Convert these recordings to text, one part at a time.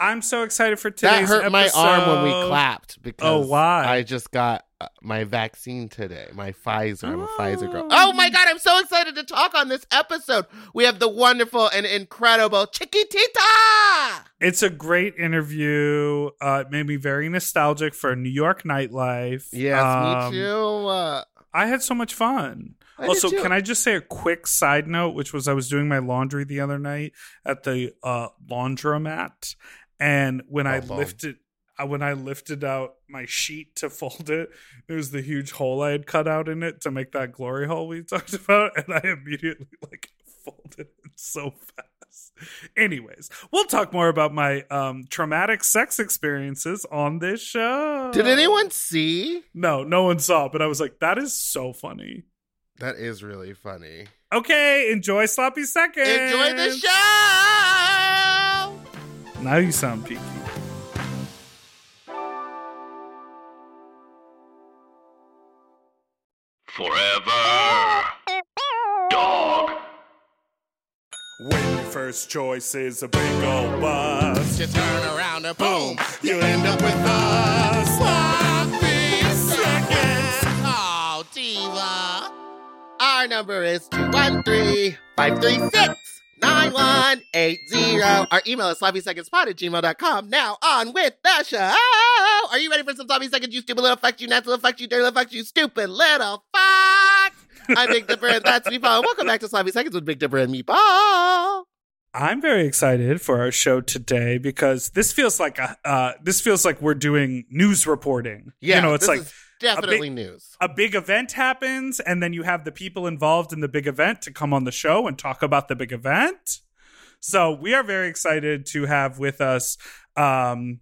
I'm so excited for today's That hurt my arm when we clapped because Oh, why? I just got uh, my vaccine today, my Pfizer. I'm a Pfizer girl. Oh. Oh my god, I'm so excited to talk on this episode. We have the wonderful and incredible Chiquitita. It's a great interview. Uh, it made me very nostalgic for New York nightlife. Yes, Um, me too. Uh, I had so much fun. I also, can I just say a quick side note, which was I was doing my laundry the other night at the uh, laundromat, and when I lifted, uh, when I lifted out my sheet to fold it, there was the huge hole I had cut out in it to make that glory hole we talked about, and I immediately like folded it so fast. Anyways, we'll talk more about my um, traumatic sex experiences on this show. Did anyone see? No, no one saw, but I was like, that is so funny. That is really funny. Okay, enjoy sloppy seconds. Enjoy the show. Now you sound peaky. Forever. Dog. When your first choice is a big old bus, You turn around and boom, you end up with us. sloppy seconds. Oh, diva. Our number is 213-536-9180. Our email is sloppysecondspot at gmail.com. Now on with the show. Are you ready for some sloppy seconds, you stupid little fuck, you nasty little fucks, you dirty little fuck, you stupid little fuck? I'm Big Dipper and that's Meatball. Welcome back to Sloppy Seconds with Big Dipper and Meatball. I'm very excited for our show today because this feels like a uh, this feels like we're doing news reporting. Yeah, you know, it's like is definitely news. a big event happens, and then you have the people involved in the big event to come on the show and talk about the big event. So we are very excited to have with us um,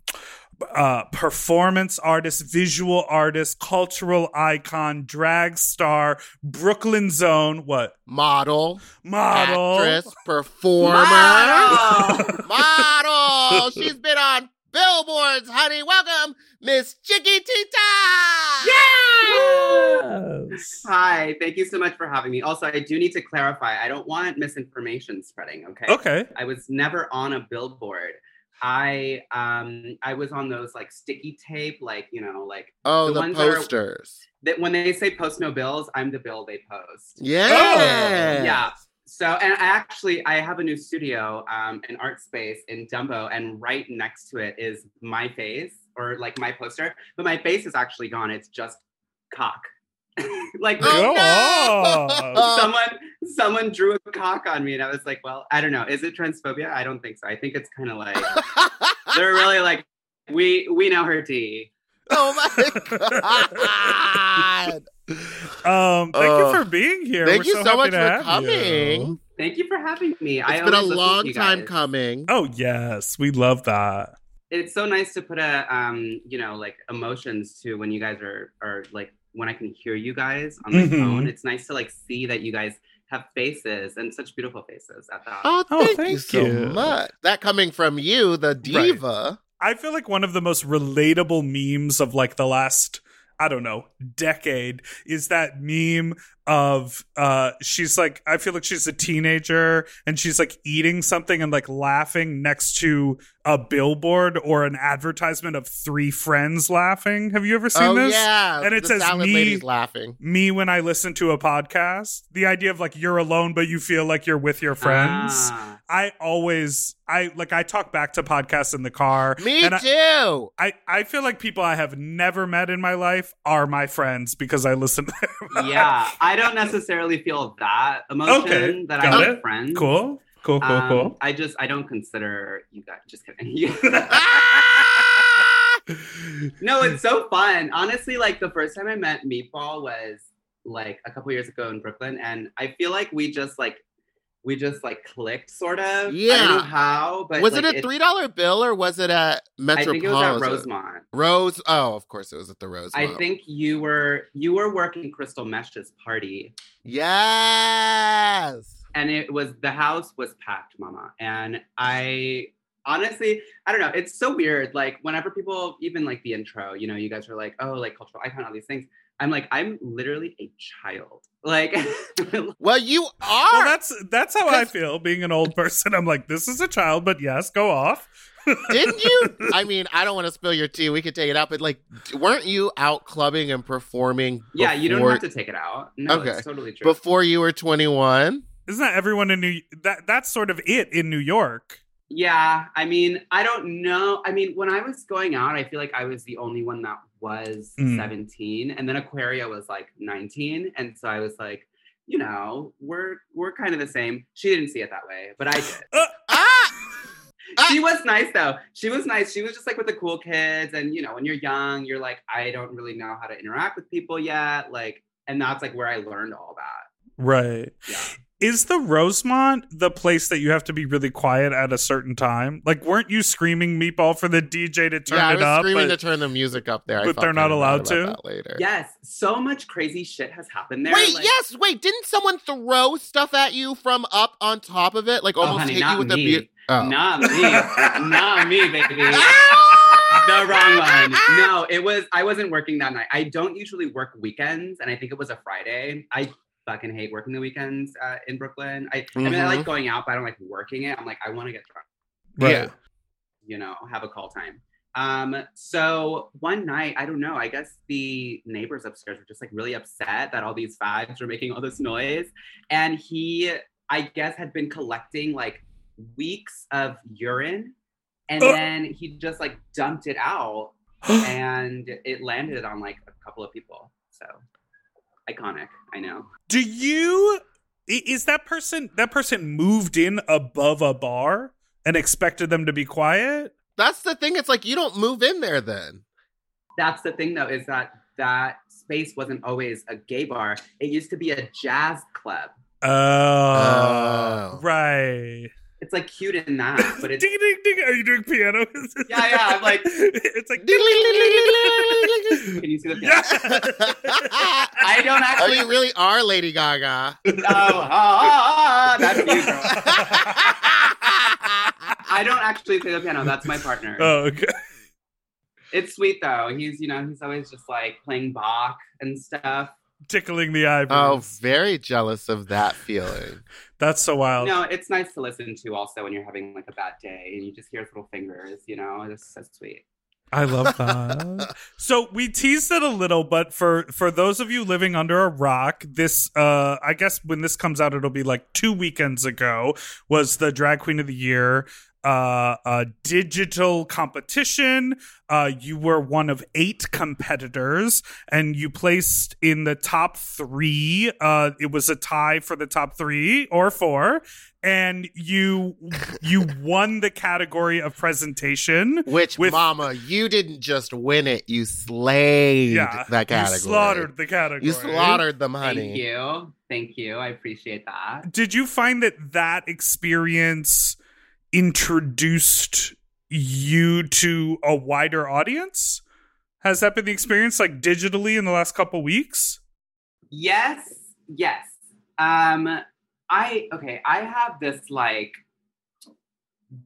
uh, performance artist, visual artist, cultural icon, drag star, Brooklyn Zone, what Model, model, actress, performer, Model! model. She's been on billboards, honey. Welcome, Miss Chiquitita. Yes. Hi, thank you so much for having me. Also, I do need to clarify I don't want misinformation spreading, okay? Okay. I was never on a billboard. I um I was on those like sticky tape, like you know, like Oh, The the, ones that are- posters. that when they say post no bills, I'm the bill they post. Yeah. Yeah. So and I actually I have a new studio, um, an art space in Dumbo, and right next to it is my face or like my poster, but my face is actually gone. It's just cock. like Oh, no! someone someone drew a cock on me and I was like, well, I don't know. Is it transphobia? I don't think so. I think it's kind of like they're really like we we know her T. oh my god! Um, thank Oh. you for being here. Thank We're you so, so much for coming. you. Thank you for having me. I It's been a always listen to long time coming. Oh yes, we love that. It's so nice to put a um, you know, like emotions to when you guys are are like when I can hear you guys on my Mhm. phone. It's nice to like see that you guys have faces and such beautiful faces at that. Oh, Oh, thank, thank you so you. much. That coming from you, the diva. I feel like one of the most relatable memes of like the last I don't know decade is that meme of uh she's like I feel like she's a teenager and she's like eating something and like laughing next to a billboard or an advertisement of three friends laughing. Have you ever seen oh this? yeah, And it the says me- laughing. me when I listen to a podcast. The idea of like you're alone, but you feel like you're with your friends. Ah. I always, I like, I talk back to podcasts in the car. Me and I, too. I, I feel like people I have never met in my life are my friends because I listen to them. yeah, I don't necessarily feel that emotion Okay, that I have friends. cool, cool, cool, Um, cool. I just I don't consider you guys. Just kidding. no, it's so fun. Honestly, like the first time I met Meatball was like a couple years ago in Brooklyn, and I feel like we just like we just like clicked sort of. I don't know Yeah. how, but was like, it a three dollar bill or was it at I Metropolitan? think it was at Rosemont. Rose. Oh, of course it was at the Rosemont. I think you were you were working Crystal Mesh's party. Yes. and it was the house was packed mama and i honestly i don't know it's so weird like whenever people even like the intro you know you guys are like oh like cultural icon all these things i'm like i'm literally a child like Well, you are. well, that's that's how I feel being an old person. I'm like, this is a child, but yes, go off. Didn't you? I mean, I don't want to spill your tea. We could take it out, but like, weren't you out clubbing and performing? Yeah, you don't have to take it out. No, Okay. it's totally true. before you were twenty one. Isn't that everyone in New that that's sort of it in New York? Yeah, I mean, I don't know. I mean, when I was going out, I feel like I was the only one that was Mm. 17, and then Aquaria was like 19, and so I was like, you know, we're we're kind of the same. She didn't see it that way, but I did. Ah, she was nice though. She was nice. She was just like with the cool kids, and you know, when you're young, you're like, I don't really know how to interact with people yet, like, and that's like where I learned all that. Right. Yeah. Is the Rosemont the place that you have to be really quiet at a certain time? Like, weren't you screaming meatball for the DJ to turn yeah, I it was up? screaming but- to turn the music up there. But felt they're not allowed to? later. Yes, so much crazy shit has happened there. Wait, like- yes, wait. Didn't someone throw stuff at you from up on top of it? Like Oh, almost honey, hit you with me. a beer? Oh. Not me. Not me, baby. Ah! the wrong one. No, it was. I wasn't working that night. I don't usually work weekends, and I think it was a Friday. I fucking hate working the weekends uh, in Brooklyn. I, I mean, I like going out, but I don't like working it. I'm like, I want to get drunk. Right. Yeah. You know, have a call time. Um, so one night, I don't know. I guess the neighbors upstairs were just like really upset that all these fags were making all this noise, and he, I guess, had been collecting like weeks of urine and Uh. then he just like dumped it out and it landed on like a couple of people so iconic i know Do you is that person that person moved in above a bar and expected them to be quiet? That's the thing. It's like you don't move in there then. that's the thing though is that that space wasn't always a gay bar it used to be a jazz club Oh, Oh. right. It's like cute in that but it's ding ding ding. Are you doing piano? Yeah, yeah, I'm like- it's like can you see the piano? yeah. i don't actually. Oh, actually you really are Lady Gaga. oh, ah, ah, ah, that's you girl i don't actually play the piano that's my partner oh, okay. It's sweet though. He's you know he's always just like playing Bach and stuff. Tickling the eyebrows. Oh, very jealous of that feeling. That's so wild. No, it's nice to listen to also when you're having like a bad day and you just hear his little fingers. You know, it's so sweet. I love that. so we teased it a little, but for for those of you living under a rock, this uh I guess when this comes out it'll be like 2 weekends ago was the drag queen of the year uh a digital competition. Uh you were one of 8 competitors and you placed in the top 3. Uh it was a tie for the top 3 or 4 and you you won the category of presentation. Which, With- Mama, you didn't just win it; you slayed Yeah, that category. You slaughtered the category. You slaughtered them, honey. Thank honey. you, thank you. I appreciate that. Did you find that that experience introduced you to a wider audience? Has that been the experience, like digitally, in the last couple weeks? Yes, yes. Um, I okay. I have this like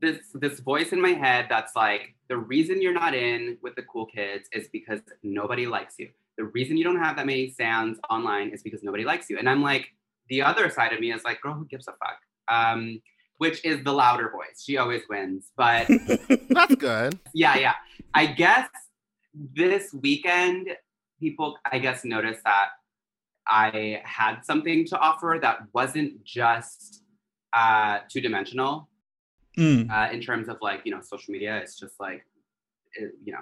this this voice in my head that's like the reason you're not in with the cool kids is because nobody likes you. The reason you don't have that many stands online is because nobody likes you. And I'm like, the other side of me is like, girl, who gives a fuck? Um, which is the louder voice. She always wins. But That's good. yeah, yeah. I guess this weekend, people, I guess, noticed that I had something to offer that wasn't just uh, two dimensional Mm. uh, in terms of like, you know, social media. It's just like, it, you know.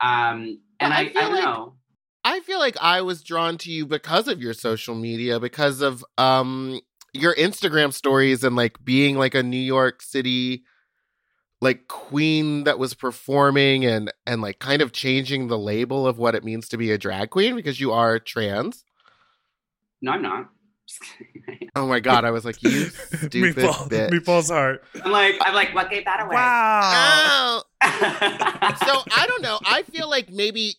Um, and I I, I, don't like- know. I feel like I was drawn to you because of your social media, because of um your Instagram stories and like being like a New York City like queen that was performing and and like kind of changing the label of what it means to be a drag queen because you are trans. No, I'm not. Just. Oh my god, I was like, you stupid Meatball, bitch. Meatball's heart. I'm like, I'm like, what gave that away? Wow. Oh, so I don't know. I feel like maybe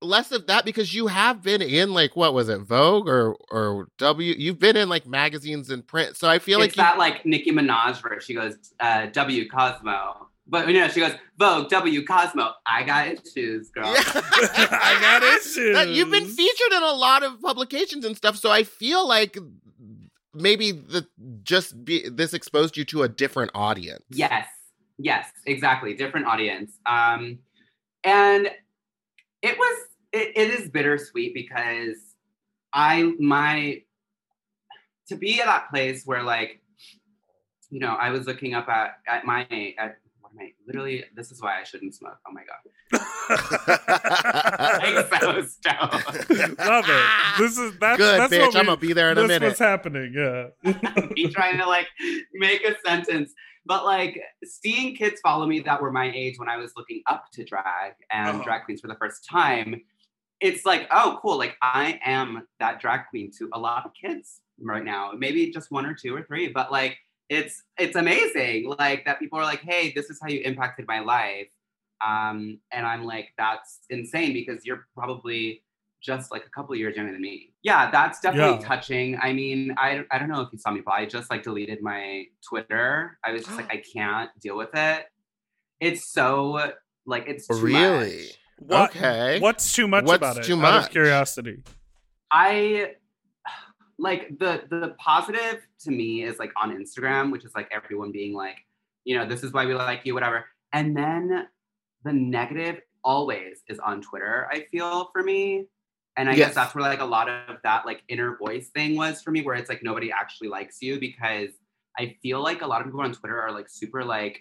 less of that because you have been in like what was it, Vogue or or W? You've been in like magazines and print. So I feel it's like you, that like Nicki Minaj where she goes uh, W Cosmo, but you know she goes Vogue W Cosmo. I got issues, girl. I got issues. That- You've been featured in a lot of publications and stuff, so I feel like maybe the just be this exposed you to a different audience. Yes, Yes, exactly. Different audience. Um, and it was it, it is bittersweet because I my to be at that place where like you know I was looking up at at my at what am I literally this is why I shouldn't smoke. Oh my god. I'm so stoned. Love it. This is that's Good, that's bitch. what we, I'm gonna be there in a that's minute. what's happening. Yeah. me trying to like make a sentence. But like seeing kids follow me that were my age when I was looking up to drag and Uh-huh. drag queens for the first time, it's like, oh, cool. Like I am that drag queen to a lot of kids right now. Maybe just one or two or three, but like it's it's amazing. Like that people are like, hey, this is how you impacted my life. Um, and I'm like, that's insane because you're probably just like a couple of years younger than me. Yeah, that's definitely Yeah. touching. I mean, I I don't know if you saw me, but I just like deleted my Twitter. I was just like, I can't deal with it. It's so like it's too Really? much. What, Okay. What's too much What's about it? too Out much? of curiosity. I like the the positive to me is like on Instagram, which is like everyone being like, you know, this is why we like you, whatever. And then the negative always is on Twitter, I feel for me. And I Yes. guess that's where like a lot of that like inner voice thing was for me, where it's like nobody actually likes you because I feel like a lot of people on Twitter are like super like,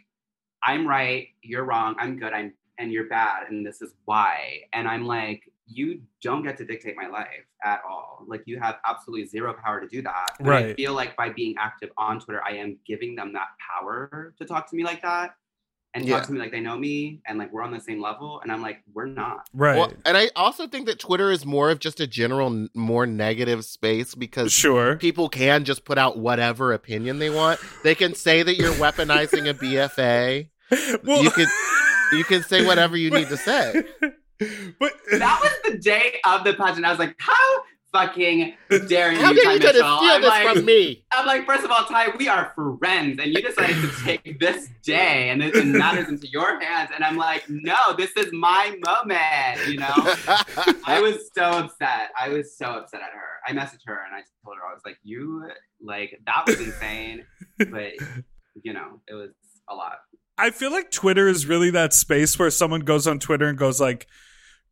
I'm right, you're wrong, I'm good, I'm and you're bad, and this is why. And I'm like, you don't get to dictate my life at all. Like you have absolutely zero power to do that. And I Right. feel like by being active on Twitter, I am giving them that power to talk to me like that. And Yeah. talk to me like they know me and like we're on the same level. And I'm like, we're not. Right. Well, and I also think that Twitter is more of just a general, more negative space because sure. people can just put out whatever opinion they want. They can say that you're weaponizing a BFA. well, you could- You can say whatever you need to say. But That was the day of the pageant. I was like, how fucking dare you, How dare Ty you try to Mitchell? steal I'm this like, from me? I'm like, first of all, Ty, we are friends, and you decided to take this day and it, it matters into your hands. And I'm like, no, this is my moment, you know? I was so upset. I was so upset at her. I messaged her and I told her, I was like, you, like, that was insane. but, you know, it was a lot. I feel like Twitter is really that space where someone goes on Twitter and goes like,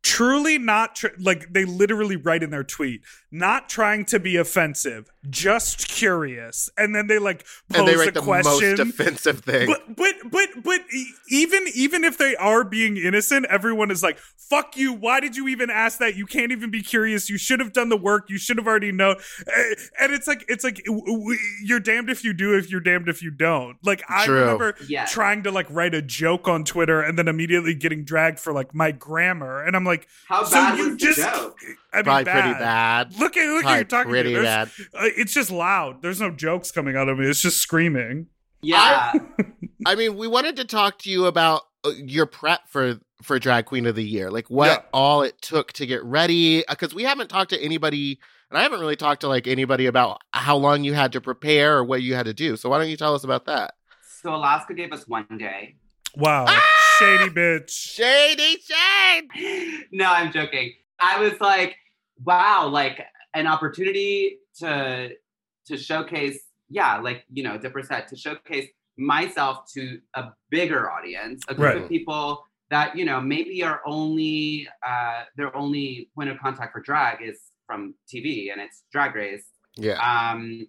truly not tr- like they literally write in their tweet, not trying to be offensive, just curious, and then they like pose and they a the question. most offensive thing. but but but but e- even even if they are being innocent, everyone is like, "Fuck you! Why did you even ask that? You can't even be curious. You should have done the work. You should have already known." And it's like it's like w- w- you're damned if you do, if you're damned if you don't. Like I True. remember Yeah. trying to like write a joke on Twitter and then immediately getting dragged for like my grammar, and I'm like, How so bad you was just. the joke? I mean, Probably bad. pretty bad. Look at look at Probably you talking. pretty to bad. uh, it's just loud. There's no jokes coming out of me. It's just screaming. Yeah. I mean, we wanted to talk to you about uh, your prep for for Drag Queen of the Year, like what Yeah. all it took to get ready. Because we haven't talked to anybody, and I haven't really talked to like anybody about how long you had to prepare or what you had to do. So why don't you tell us about that? so Alaska gave us one day. Wow, Ah! shady bitch. Shady shade. no, I'm joking. I was like, wow, like an opportunity to to showcase, yeah, like you know, Dipper said, to showcase myself to a bigger audience, a group Right. of people that you know maybe are only uh, their only point of contact for drag is from TV and it's Drag Race. Yeah. Um,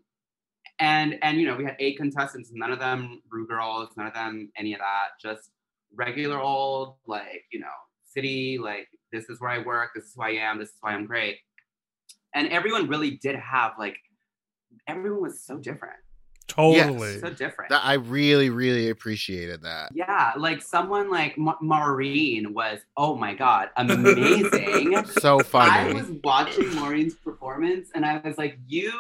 and and you know we had eight contestants, none of them Rue girls, none of them any of that, just regular old like you know city like this is where I work, this is who I am, this is why I'm great. And everyone really did have like everyone was so different, Totally. so different. That I really, really appreciated that. yeah, like someone like Ma- Maureen was oh my god amazing. So funny. I was watching Maureen's performance and I was like, you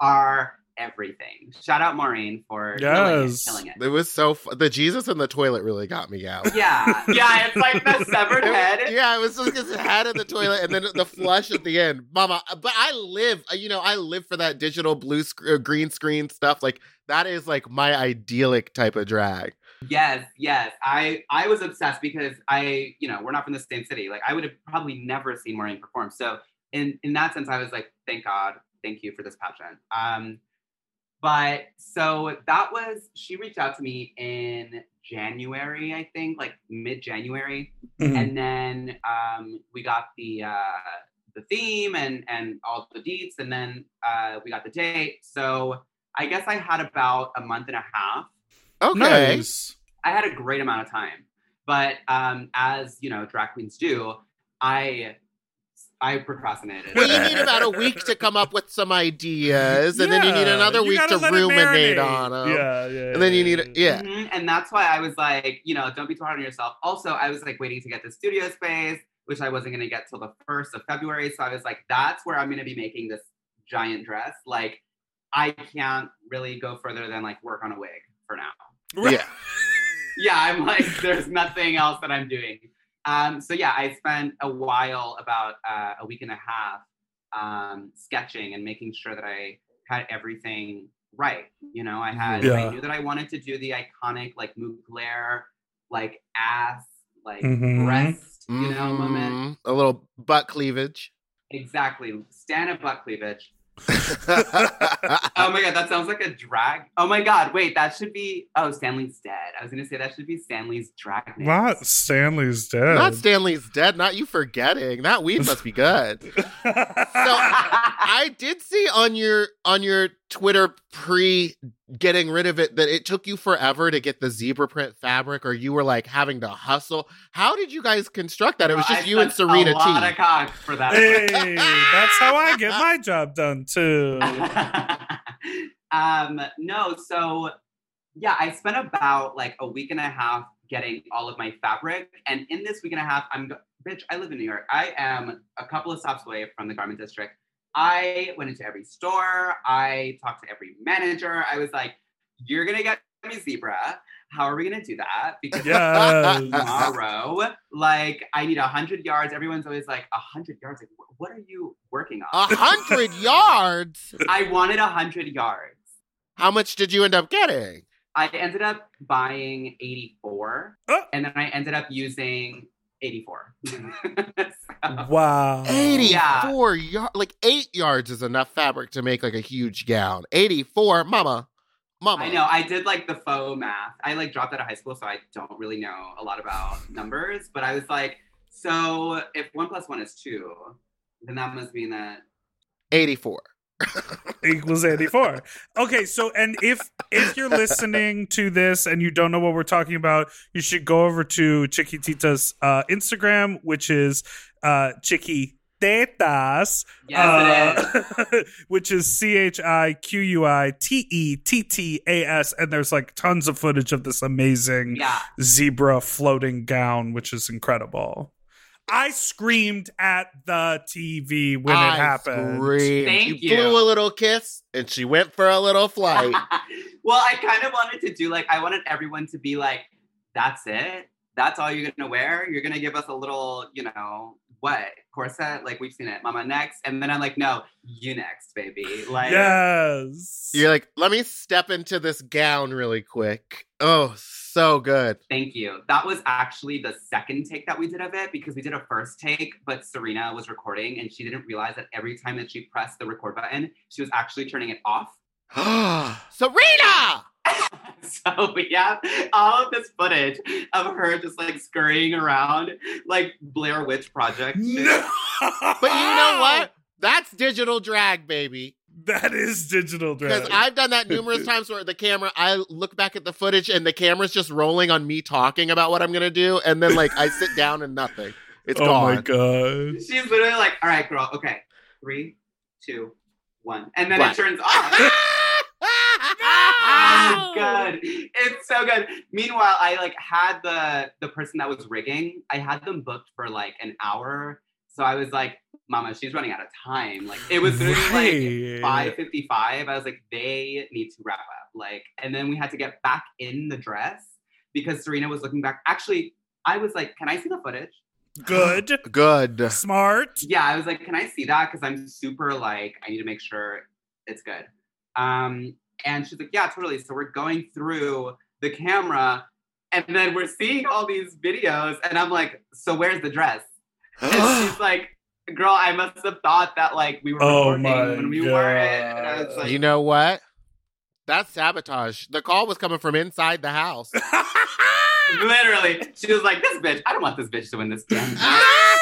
are everything. Shout out Maureen for killing it, killing it. It was so fu- the Jesus in the toilet really got me out. Yeah, yeah, it's like the severed It was- head. Yeah, it was just his head in the toilet and then the flush at the end. Mama, but I live, uh, you know, I live for that digital blue sc- uh, green screen stuff. Like that is like my idyllic type of drag. Yes, yes. I I was obsessed because I, you know, we're not from the same city. Like I would have probably never seen Maureen perform. So in in that sense, I was like, thank God, thank you for this pageant. Um, but so that was she reached out to me in January, I think, like mid January, Mhm. and then um, we got the uh, the theme and and all the deets, and then uh, we got the date. So I guess I had about a month and a half. Okay. Nice. I had a great amount of time, but um, as you know, drag queens do, I I procrastinated. Well, you need about a week to come up with some ideas, and then you need another you week gotta to let it ruminate on them. Yeah, yeah. And then you need, yeah. yeah. Mhm, And that's why I was like, you know, don't be too hard on yourself. Also, I was like waiting to get the studio space, which I wasn't going to get till the 1st of February. So I was like, that's where I'm going to be making this giant dress. Like, I can't really go further than like work on a wig for now. Yeah. Yeah, I'm like, there's nothing else that I'm doing. Um, so yeah, I spent a while, about uh, a week and a half, um, sketching and making sure that I had everything right. You know, I had, Yeah. I knew that I wanted to do the iconic like Mugler, like ass, like Mhm. breast, you know, moment. Mhm. A little butt cleavage. Exactly. Stand up butt cleavage. Oh my god, that sounds like a drag. Oh my god, wait, that should be. Oh, Stanley's dead. I was gonna say that should be Stanley's drag name. What? Stanley's dead. Not Stanley's dead. Not you forgetting. That weed must be good. So I did see on your on your Twitter pre getting rid of it that it took you forever to get the zebra print fabric, or you were like having to hustle. How did you guys construct that? It was just I you and Serena A lot T. of cock for that. hey, that's how I get my job done too. um, no, so yeah, I spent about like a week and a half getting all of my fabric, and in this week and a half, I'm bitch. I live in New York. I am a couple of stops away from the garment district. I went into every store. I talked to every manager. I was like, "You're gonna get me zebra. How are we gonna do that? Because Yes. tomorrow. Like, I need a hundred yards. Everyone's always like, a hundred yards. Like, wh- what are you working on? A hundred yards. I wanted a hundred yards. How much did you end up getting? I ended up buying 84, Oh. and then I ended up using 84. So, Wow. 84 yards. Like eight yards is enough fabric to make like a huge gown. 84, mama. Mama. I know. I did like the faux math. I like dropped out of high school, so I don't really know a lot about numbers. But I was like, so if one plus one is two, then that must mean that 84. equals 84 okay so and if if you're listening to this and you don't know what we're talking about you should go over to chiquitita's uh instagram which is uh chiquitetas yes, uh, which is c-h-i-q-u-i-t-e-t-t-a-s and there's like tons of footage of this amazing Yeah. zebra floating gown which is incredible i screamed at the tv when I it happened Screamed. Thank you you. blew a little kiss and she went for a little flight. well, I kind of wanted to do like I wanted everyone to be like, "That's it. That's all you're gonna wear. You're gonna give us a little, you know, what corset? Like we've seen it, Mama next." And then I'm like, "No, you next, baby." Like, yes You're like, let me step into this gown really quick. Oh, so good. Thank you. That was actually the second take that we did of it because we did a first take, but Serena was recording and she didn't realize that every time that she pressed the record button, she was actually turning it off. Serena! so we have all of this footage of her just like scurrying around like Blair Witch Project. No. But you know what? That's digital drag, baby. That is digital drag. Because. I've done that numerous times where the camera, I look back at the footage and the camera's just rolling on me talking about what I'm going to do. And then, like, I sit down and nothing. It's oh gone. Oh my god. She's literally like, all right, girl, okay. Three, two, one. And then What? it turns off. Oh, good. It's so good. Meanwhile, I like had the the person that was rigging. I had them booked for like an hour. So I was like, "Mama, she's running out of time." Like it was literally like 5:55. I was like, "They need to wrap up." Like, and then we had to get back in the dress because Serena was looking back. Actually, I was like, "Can I see the footage?" Good. Good. Smart. Yeah, I was like, "Can I see that?" Because I'm super like, I need to make sure it's good. Um, and she's like, "Yeah, totally." So we're going through the camera, and then we're seeing all these videos, and I'm like, "So where's the dress?" And she's like, "Girl, I must have thought that like we were Oh recording when we weren't." And I was like, you know what? That's sabotage. The call was coming from inside the house. Literally, she was like, "This bitch. I don't want this bitch to win this damn."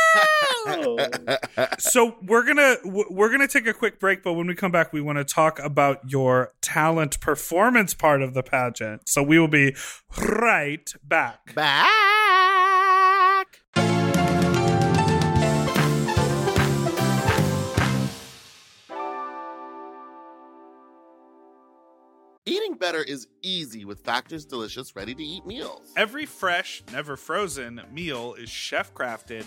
so we're gonna we're gonna take a quick break, but when we come back, we want to talk about your talent performance part of the pageant. So we will be right back. Back. Eating better is easy with Factor's delicious ready to eat meals. Every fresh, never frozen meal is chef crafted,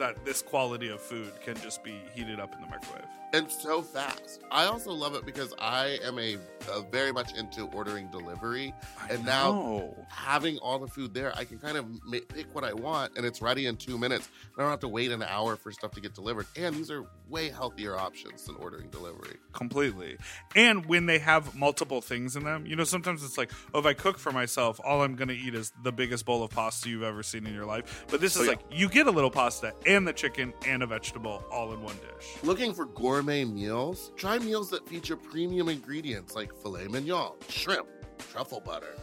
that this quality of food can just be heated up in the microwave. And so fast. I also love it because I am a, a very much into ordering delivery. And now- Having all the food there, I can kind of ma- pick what I want and it's ready in two minutes. I don't have to wait an hour for stuff to get delivered. And these are way healthier options than ordering delivery. completely. And when they have multiple things in them, you know, sometimes it's like, oh, if I cook for myself, all I'm going to eat is the biggest bowl of pasta you've ever seen in your life. But this is Oh, yeah. like, you get a little pasta and the chicken and a vegetable all in one dish. Looking for gourmet meals? Try meals that feature premium ingredients like filet mignon, shrimp, truffle butter,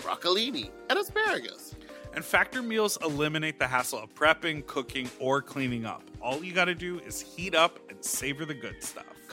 broccolini, and asparagus. And factor meals eliminate the hassle of prepping, cooking, or cleaning up. All you got to do is heat up and savor the good stuff.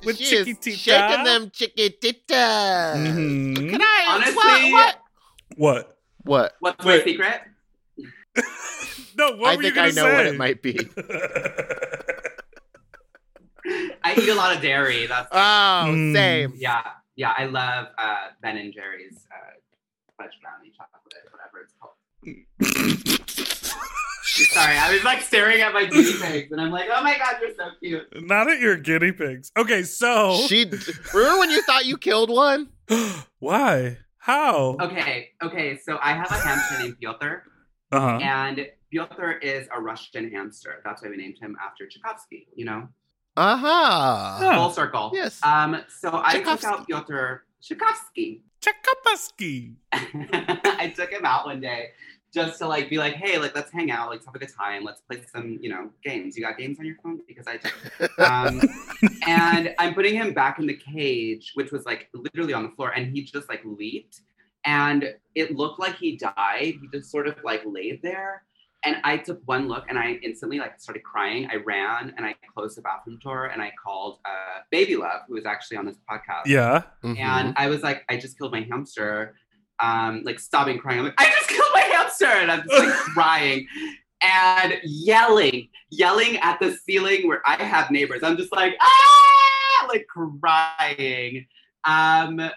with She is Chiquitita. shaking them chiquititas. Mhm. Can I? Honestly- what? What? What? What's Wait. my secret? No, what I were you think I gonna know what it might be. I eat a lot of dairy. That's Oh, Mm. same. yeah, yeah. I love uh, Ben and Jerry's uh, fudge brownie chocolate, whatever it's called. Sorry, I was like staring at my guinea pigs, and I'm like, oh my god, you're so cute. Not at your guinea pigs. Okay, so She remember when you thought you killed one? why? How? Okay, okay. So I have a hamster named Piotr, Uh-huh. and Piotr is a Russian hamster. That's why we named him after Tchaikovsky. You know, Uh huh. Huh. full circle. Yes. Um. So I took out Piotr Tchaikovsky. Tchaikovsky. I took him out one day just to like be like, hey, like let's hang out, like have a good time, let's play some, you know, games. You got games on your phone because I took um, and I'm putting him back in the cage, which was like literally on the floor, and he just like leaped, and it looked like he died. He just sort of like laid there, and I took one look, and I instantly like started crying. I ran and I closed the bathroom door, and I called uh, Baby Love, who was actually on this podcast, Yeah. Mhm. and I was like, I just killed my hamster. Um, like sobbing, crying. I'm like, I just killed my hamster, and I'm just like crying and yelling, yelling at the ceiling where I have neighbors. I'm just like, ah, like crying. Um,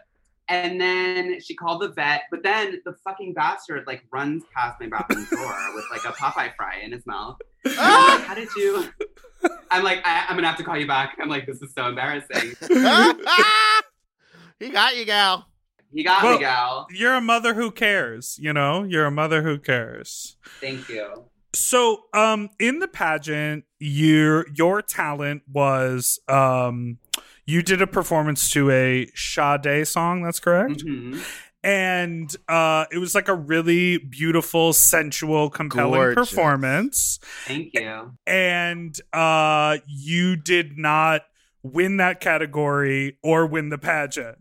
and then she called the vet, but then the fucking bastard like runs past my bathroom door with like a Popeye fry in his mouth. Like, How did you? I'm like, I, I'm gonna have to call you back. I'm like, this is so embarrassing. he got you, gal. He got Well- me, gal. You're a mother who cares, you know? You're a mother who cares. Thank you. So, um, in the pageant, your your talent was um, you did a performance to a Sade song. That's correct, Mhm. and uh, it was like a really beautiful, sensual, compelling Gorgeous. performance. Thank you. And uh, you did not win that category or win the pageant,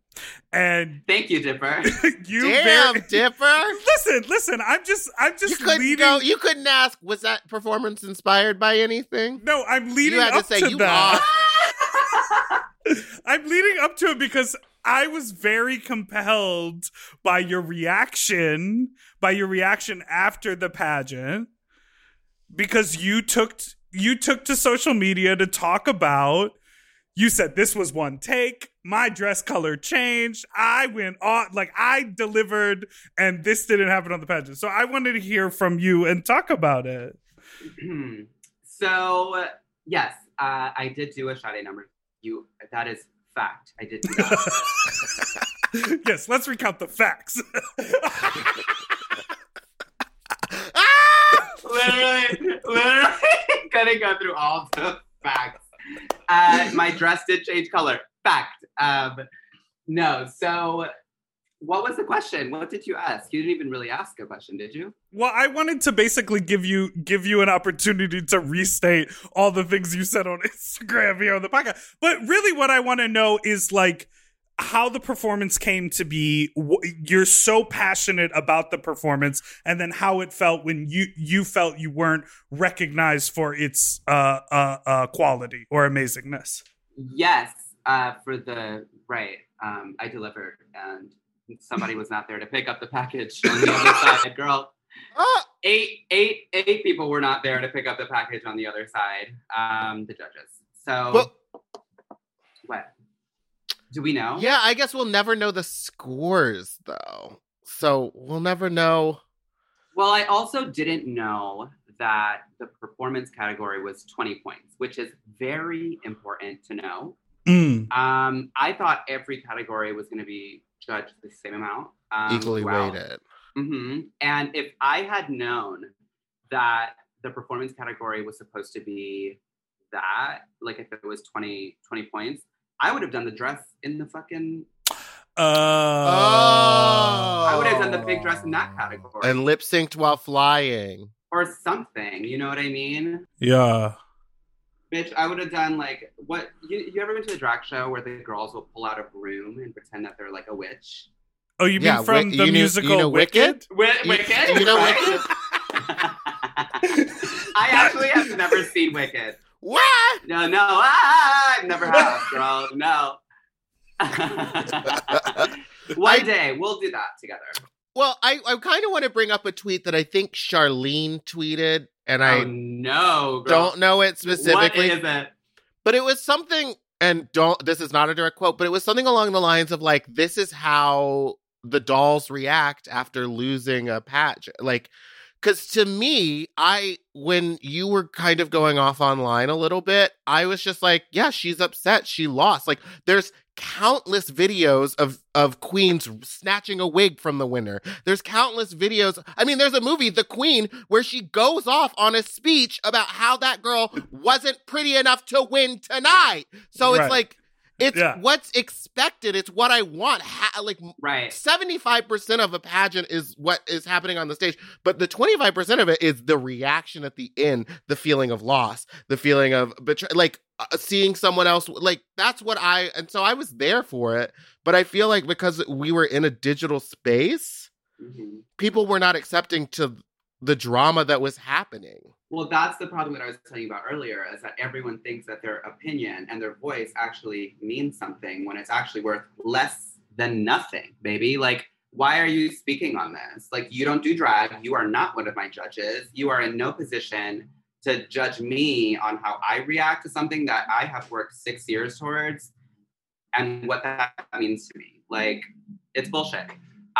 and Thank you, Dipper. you Damn, very- Dipper. listen, listen. I'm just, I'm just. You just couldn't leading. go. You couldn't ask. Was that performance inspired by anything? no, I'm leading had to up say to you that. lost. I'm leading up to it because I was very compelled by your reaction, by your reaction after the pageant, because you took you took to social media to talk about. You said this was one take. My dress color changed. I went on like I delivered, and this didn't happen on the pageant. So I wanted to hear from you and talk about it. so yes, uh, I did do a Sade number. You that is fact. I did do that. yes, let's recount the facts. literally, literally gonna go through all the facts. Uh, my dress did change color. Fact. Um, no. So, what was the question? What did you ask? You didn't even really ask a question, did you? Well, I wanted to basically give you give you an opportunity to restate all the things you said on Instagram here on the podcast. But really, what I want to know is like how the performance came to be. You're so passionate about the performance, and then how it felt when you you felt you weren't recognized for its uh, uh, uh, quality or amazingness. Yes. Uh, for the right. Um, I delivered, and somebody was not there to pick up the package on the other side, girl. Ah, eight, eight, eight people were not there to pick up the package on the other side. Um, the judges. So well, what? Do we know? yeah. I guess we'll never know the scores though, so we'll never know. Well, I also didn't know that the performance category was 20 points, which is very important to know. Mm. Um, I thought every category was going to be judged the same amount. Um, Equally throughout. weighted. hmm And if I had known that the performance category was supposed to be that, like if it was 20, 20 points, I would have done the dress in the fucking, Uh, Oh. I would have done the big dress in that category And lip synced while flying. or something. You know what I mean? yeah. Bitch, I would have done like what you, you ever been to the drag show where the girls will pull out a broom and pretend that they're like a witch? Oh, you mean Yeah, from Wick- the you knew- musical you know Wicked? Wi- You- Wicked? you know right? Wicked? I actually have never seen Wicked. What? No, no, ah, I never have, girl. No. One I- day we'll do that together. Well, I, I kind of want to bring up a tweet that I think Charlene tweeted, and I oh no, girl. don't know it specifically. What is it? but it was something and don't this is not a direct quote but it was something along the lines of like this is how the dolls react after losing a patch like because to me i when you were kind of going off online a little bit i was just like yeah she's upset. She lost. Like there's countless videos of of queens snatching a wig from the winner. There's countless videos i mean there's a movie the queen where she goes off on a speech about how that girl wasn't pretty enough to win tonight. So Right. it's like it's Yeah. what's expected it's what i want ha- like Right. 75% of a pageant is what is happening on the stage, but the 25% of it is the reaction at the end, the feeling of loss, the feeling of betray like uh, seeing someone else like that's what I and so I was there for it, but I feel like because we were in a digital space, Mhm. people were not accepting to the drama that was happening. Well, that's the problem that I was telling you about earlier is that everyone thinks that their opinion and their voice actually means something when it's actually worth less than nothing, baby. Like, why are you speaking on this? Like, you don't do drag. You are not one of my judges. You are in no position to judge me on how I react to something that I have worked six years towards and what that means to me. Like, it's bullshit.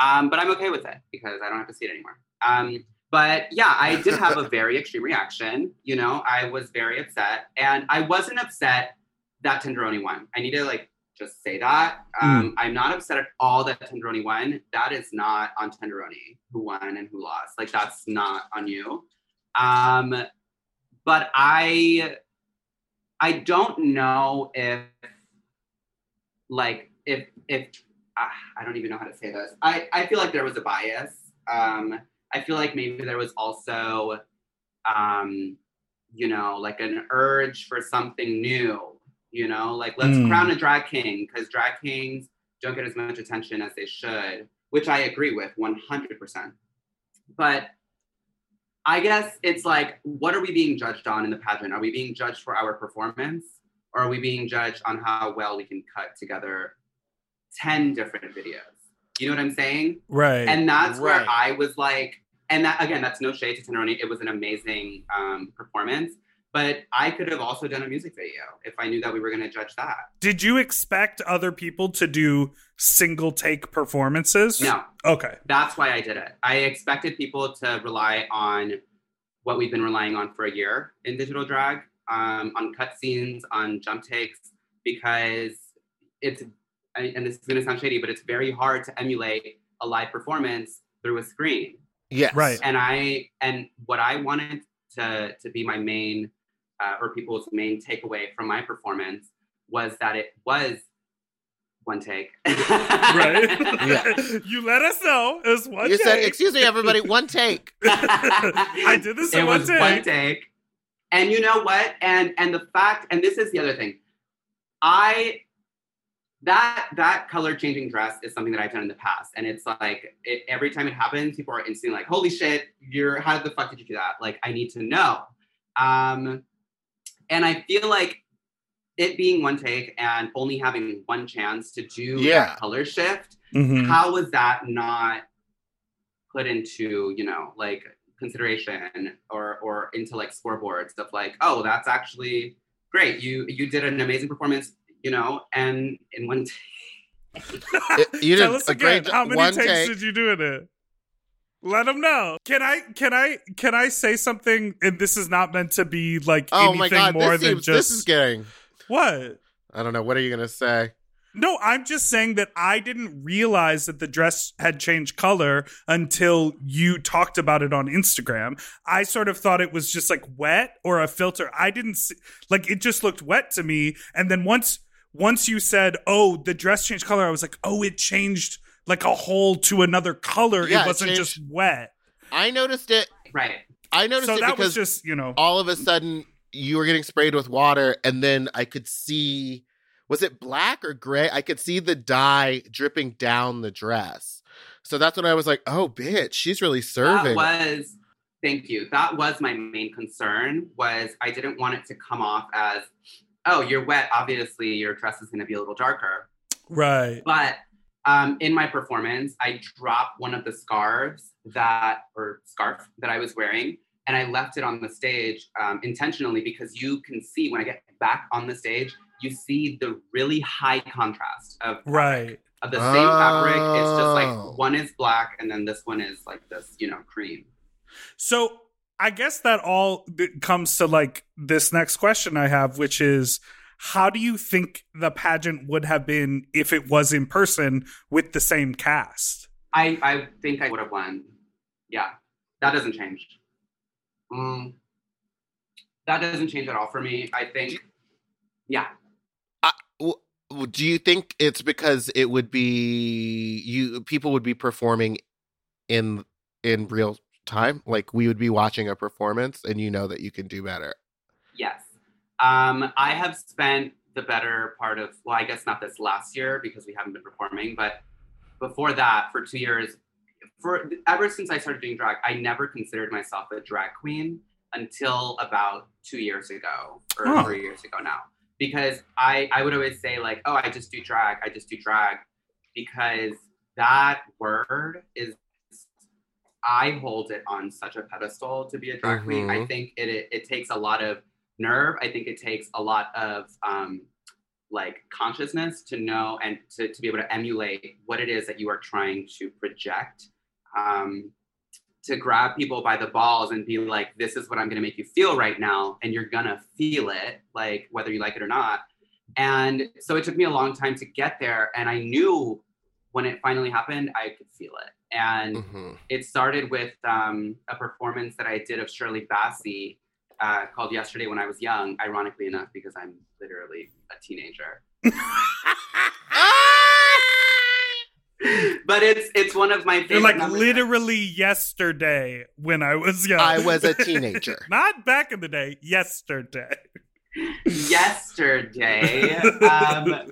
Um, but I'm okay with it because I don't have to see it anymore. Um, but yeah, I did have a very extreme reaction. You know, I was very upset, and I wasn't upset that Tenderoni won. I need to like just say that. Um, I'm not upset at all that Tenderoni won. That is not on Tenderoni who won and who lost. Like that's not on you. Um, but I I don't know if like if if uh, I don't even know how to say this. I I feel like there was a bias. Um, I feel like maybe there was also um, you know, like an urge for something new. You know, like let's Mm. crown a drag king because drag kings don't get as much attention as they should, which I agree with 100%. But I guess it's like, what are we being judged on in the pageant? Are we being judged for our performance? Or are we being judged on how well we can cut together 10 different videos? You know what I'm saying? Right. And that's where I was like, and that again, that's no shade to Tenderoni. It was an amazing um, performance. But I could have also done a music video if I knew that we were going to judge that. Did you expect other people to do single take performances? No, Okay. that's why I did it. I expected people to rely on what we've been relying on for a year in digital drag, um, on cutscenes, on jump takes, because it's, and this is going to sound shady, but it's very hard to emulate a live performance through a screen. Yes. Right. And I, and what I wanted to, to be my main, uh, or people's main takeaway from my performance was that it was one take. Right. Yeah. you let us know. It was one You said, excuse me, everybody, one take. I did this in it one was take. one take. And you know what? And and the fact, and this is the other thing, I that that color changing dress is something that I've done in the past, and it's like it, every time it happens, people are instantly like, "Holy shit! You're how the fuck did you do that?" Like, I need to know. Um, and I feel like it being one take and only having one chance to do Yeah. color shift Mhm. how was that not put into you know like consideration or or into like scoreboards of like oh that's actually great you you did an amazing performance you know and in one It- you Tell did us a again. jo- How many one takes take. did you do in it? Let them know. Can I? Can I? Can I say something? And this is not meant to be like Oh anything my god, more this, than seems, just this is getting. what. I don't know. What are you gonna say? No, I'm just saying that I didn't realize that the dress had changed color until you talked about it on Instagram. I sort of thought it was just like wet or a filter. I didn't see, like it just looked wet to me. And then once once you said, "Oh, the dress changed color," I was like, "Oh, it changed like a whole to another color. Yeah, it it wasn't changed- just wet." I noticed it. right I noticed So it that was because just, you know, all of a sudden you were getting sprayed with water, and then I could see. Was it black or gray? I could see the dye dripping down the dress. So that's when I was like, "Oh, bitch, she's really serving." that was thank you that was my main concern was i didn't want it to come off as oh you're wet obviously your dress is going to be a little darker right. But um, in my performance, I dropped one of the scarves that, or scarf that I was wearing, and I left it on the stage um, intentionally because you can see when I get back on the stage, you see the really high contrast of Right. of the same fabric. It's just Oh. like one is black and then this one is like this, you know, cream. So I guess that all comes to like this next question I have, which is how do you think the pageant would have been if it was in person with the same cast? I I think I would have won. Yeah, that doesn't change. Mm, that doesn't change at all for me. I think. Yeah. W- w- do you think it's because it would be you people would be performing in in real time like we would be watching a performance and you know that you can do better Yes. Um, I have spent the better part of, well, I guess not this last year because we haven't been performing, but before that, for two years, for ever since I started doing drag, I never considered myself a drag queen until about two years ago or Oh. three years ago now. Because I, I would always say, like, oh, I just do drag, I just do drag, because that word is I hold it on such a pedestal to be a drag queen. I Mhm. think it, it it takes a lot of nerve. I think it takes a lot of um, like consciousness to know and to, to be able to emulate what it is that you are trying to project. Um, to grab people by the balls and be like, this is what I'm gonna make you feel right now, and you're gonna feel it, like whether you like it or not. And so it took me a long time to get there. And I knew when it finally happened, I could feel it. And Mhm. it started with um, a performance that I did of Shirley Bassey uh, called Yesterday When I Was Young, ironically enough, because I'm literally a teenager. but it's it's one of my favorite You're like numbers. literally yesterday when I was young. I was a teenager. Not back in the day, yesterday. yesterday. um,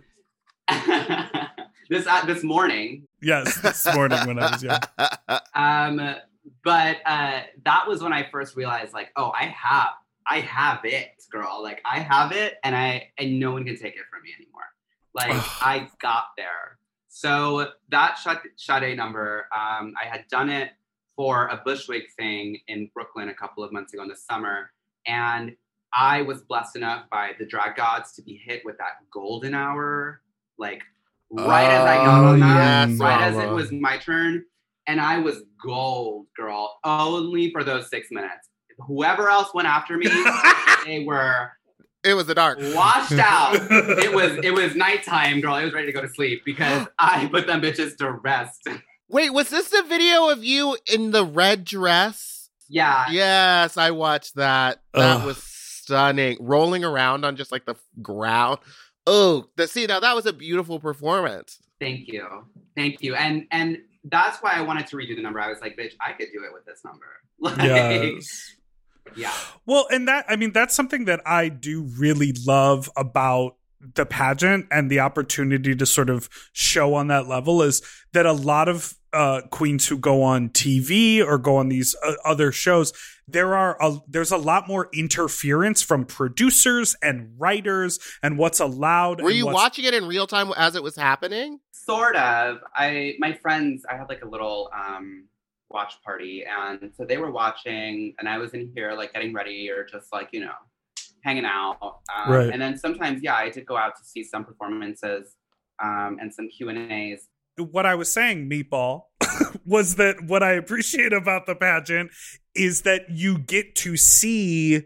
this uh, this morning. Yes, this morning when I was young. Um, but uh, that was when I first realized, like, oh, I have, I have it, girl. Like, I have it, and I and no one can take it from me anymore. Like, I got there. So that Sade, number, um, I had done it for a Bushwick thing in Brooklyn a couple of months ago in the summer, and I was blessed enough by the drag gods to be hit with that golden hour, like right as I got Oh, on that, yes, right as it was my turn, and I was gold, girl, only for those six minutes. Whoever else went after me, they were It was the dark. washed out. It was it was nighttime, girl. I was ready to go to sleep because I put them bitches to rest. Wait, was this the video of you in the red dress? Yeah, Yes, I watched that. That Ugh. was stunning. Rolling around on just like the ground. Oh, the see now that was a beautiful performance. Thank you. Thank you. And and that's why I wanted to redo the number. I was like, bitch, I could do it with this number. Like, yes. yeah. Well, and that I mean that's something that I do really love about the pageant and the opportunity to sort of show on that level is that a lot of uh, queens who go on TV or go on these uh, other shows, there are a, there's a lot more interference from producers and writers and what's allowed. Were and you what's- watching it in real time as it was happening? Sort of. I my friends, I had like a little um watch party and so they were watching and I was in here like getting ready or just like, you know, hanging out. Um, Right. and then sometimes yeah, I did go out to see some performances um and some Q&As. What I was saying, Meatball, was that what I appreciate about the pageant is that you get to see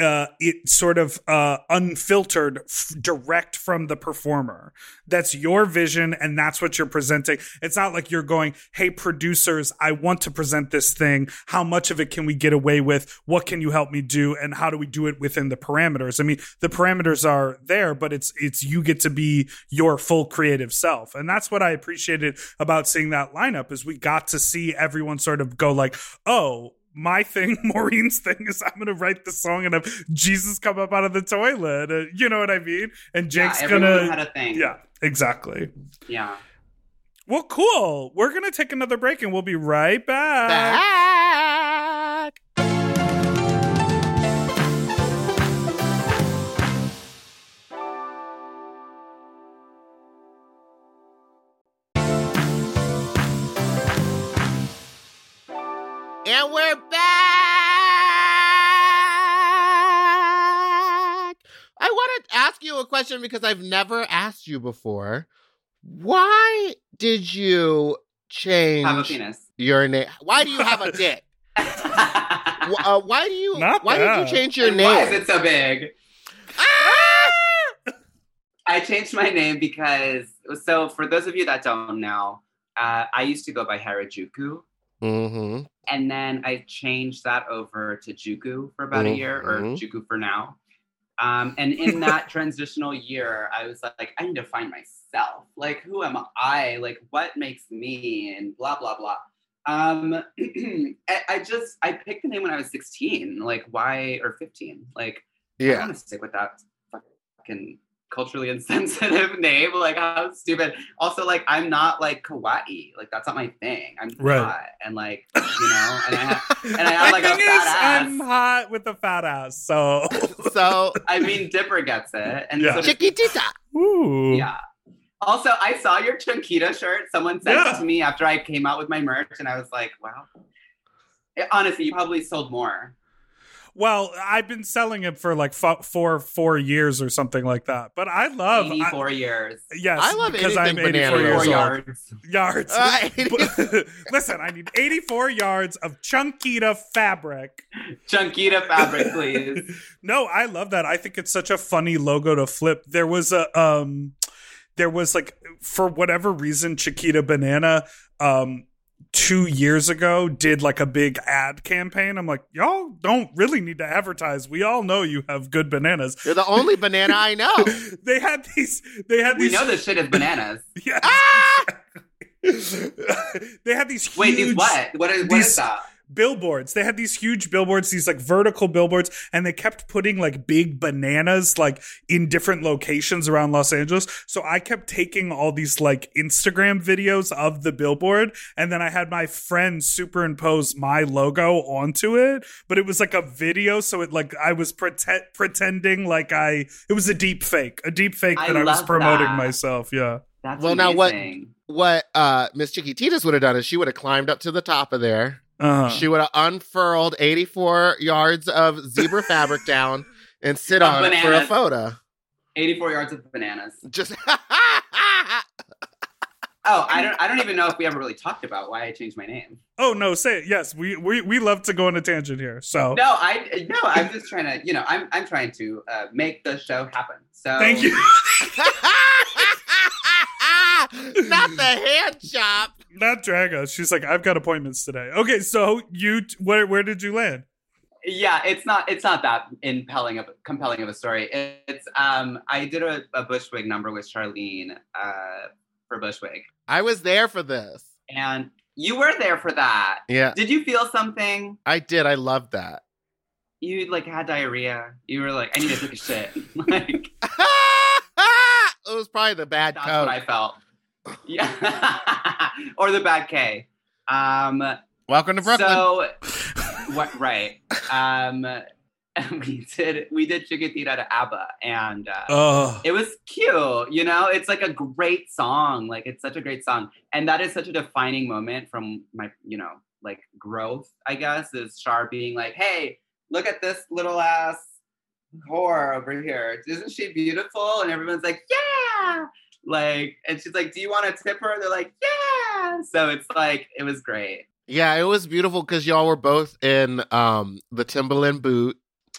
uh, it sort of uh, unfiltered, f- direct from the performer. That's your vision, and that's what you're presenting. It's not like you're going, "Hey, producers, I want to present this thing. How much of it can we get away with? What can you help me do? And how do we do it within the parameters?" I mean, the parameters are there, but it's it's you get to be your full creative self, and that's what I appreciated about seeing that lineup is we got to see everyone sort of go like, "Oh." My thing, Maureen's thing is I'm gonna write the song and have Jesus come up out of the toilet. Uh, you know what I mean? And Jake's yeah, gonna, had a thing. yeah, exactly. Yeah. Well, cool. We're gonna take another break and we'll be right back. We're back. I want to ask you a question because I've never asked you before. Why did you change Have a penis. your name? Why do you have a dick? Uh, why do you? Not why did you change your And name? Why is it so big? Ah! I changed my name because so for those of you that don't know, uh, I used to go by Harajuku. Mm-hmm. And then I changed that over to Juku for about a year, or Mhm. Juku for now. Um, and in that transitional year, I was like, I need to find myself. Like, who am I? Like, what makes me? And blah blah blah. Um, I, I just I picked the name when I was 16. Like, why or 15? Like, yeah. I want to stick with that fucking culturally insensitive name. Like, how stupid. Also, like, I'm not like kawaii. Like, that's not my thing. I'm Right. hot and like, you know, and I have, and I have like a thing is, fat ass. I'm hot with a fat ass, so So, I mean, Dipper gets it, and Yeah. so chiquitita. Ooh. yeah. Also, I saw your Chiquita shirt. Someone sent Yeah. it to me after I came out with my merch, and I was like, wow. It- honestly, you probably sold more. Well, I've been selling it for like fo- four four years or something like that. But I love I- 84 years. yes, I love because anything I'm 84 banana years Four old. yards. yards. Uh, But- Listen, I need 84 yards of Chunkita fabric. Chunkita fabric, please. No, I love that. I think it's such a funny logo to flip. There was a um there was like for whatever reason Chiquita Banana um 2 years ago did like a big ad campaign. I'm like, y'all don't really need to advertise. We all know you have good bananas. You're the only banana I know. they had these they had We know this shit is bananas. Yes. Ah! they had these huge Wait, these what? What is, what these- is that? Billboards. They had these huge billboards, these like vertical billboards, and they kept putting like big bananas like in different locations around Los Angeles. So I kept taking all these like Instagram videos of the billboard, and then I had my friend superimpose my logo onto it. But it was like a video, so it like I was pretend pretending like I it was a deep fake, a deep fake I that I, was promoting that. myself. Yeah. That's Well, now what- What uh Miss Chiquititas would have done is she would have climbed up to the top of there. Uh-huh. She would have unfurled 84 yards of zebra fabric down and sit Of on it for a photo. 84 yards of bananas. Just Oh, I don't I don't even know if we ever really talked about why I changed my name. Oh no, say it. Yes, we, we we love to go on a tangent here. So No, I no, I'm just trying to, you know, I'm I'm trying to uh, make the show happen. So thank you. Not the hand shop. Not drag us. She's like, I've got appointments today. Okay, so you t- where where did you land? Yeah, it's not it's not that impelling of compelling of a story. It's um I did a, a Bushwig number with Charlene uh for Bushwig. I was there for this. And you were there for that. Yeah, Did you feel something? I did. I loved that. You like had diarrhea. You were like, I need to take a shit. like it was probably the bad that's coat. what I felt. Yeah. or the bad K. Um Welcome to Brooklyn. So what right. Um we did we did Chiquitita to ABBA and uh Oh, it was cute you know it's like a great song like it's such a great song and that is such a defining moment from my you know like growth i guess is Char being like hey look at this little ass whore over here isn't she beautiful and everyone's like yeah like and she's like do you want to tip her they're like yeah so it's like it was great yeah, it was beautiful because y'all were both in um the Timberland boot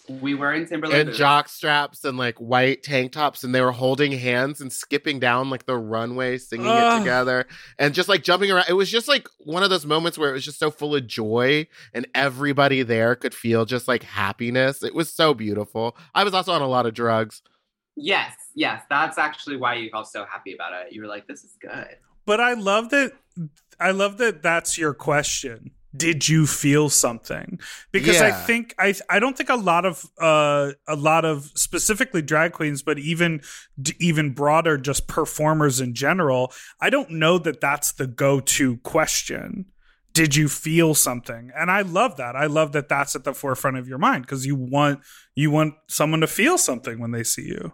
we were in timberland and boots. jock straps and like white tank tops, and they were holding hands and skipping down like the runway, singing Ugh. it together, and just like jumping around. It was just like one of those moments where it was just so full of joy, and everybody there could feel just like happiness. It was so beautiful. I was also on a lot of drugs. yes yes that's actually why you felt so happy about it you were like this is good but I love that. I love that. That's your question. Did you feel something? Because I think I I don't think a lot of uh a lot of specifically drag queens, but even even broader, just performers in general. I don't know that that's the go to question. Did you feel something? And I love that. I love that that's at the forefront of your mind because you want you want someone to feel something when they see you.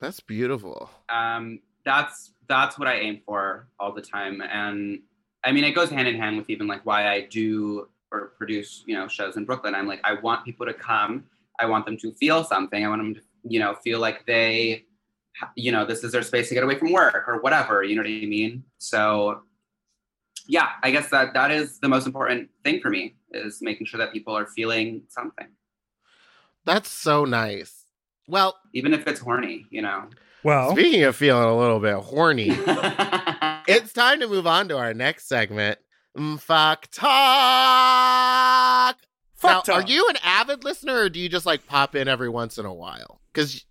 That's beautiful. um, that's that's what I aim for all the time, and I mean it goes hand in hand with even like why I do or produce you know shows in Brooklyn. I'm like I want people to come. I want them to feel something. I want them to you know feel like they you know this is their space to get away from work or whatever. You know what I mean? So yeah, I guess that that is the most important thing for me is making sure that people are feeling something, That's so nice. Well, even if it's horny. You know. Well, speaking of feeling a little bit horny, it's time to move on to our next segment. Mm, Fuck talk. fuck now, talk. are you an avid listener, or do you just like pop in every once in a while? Because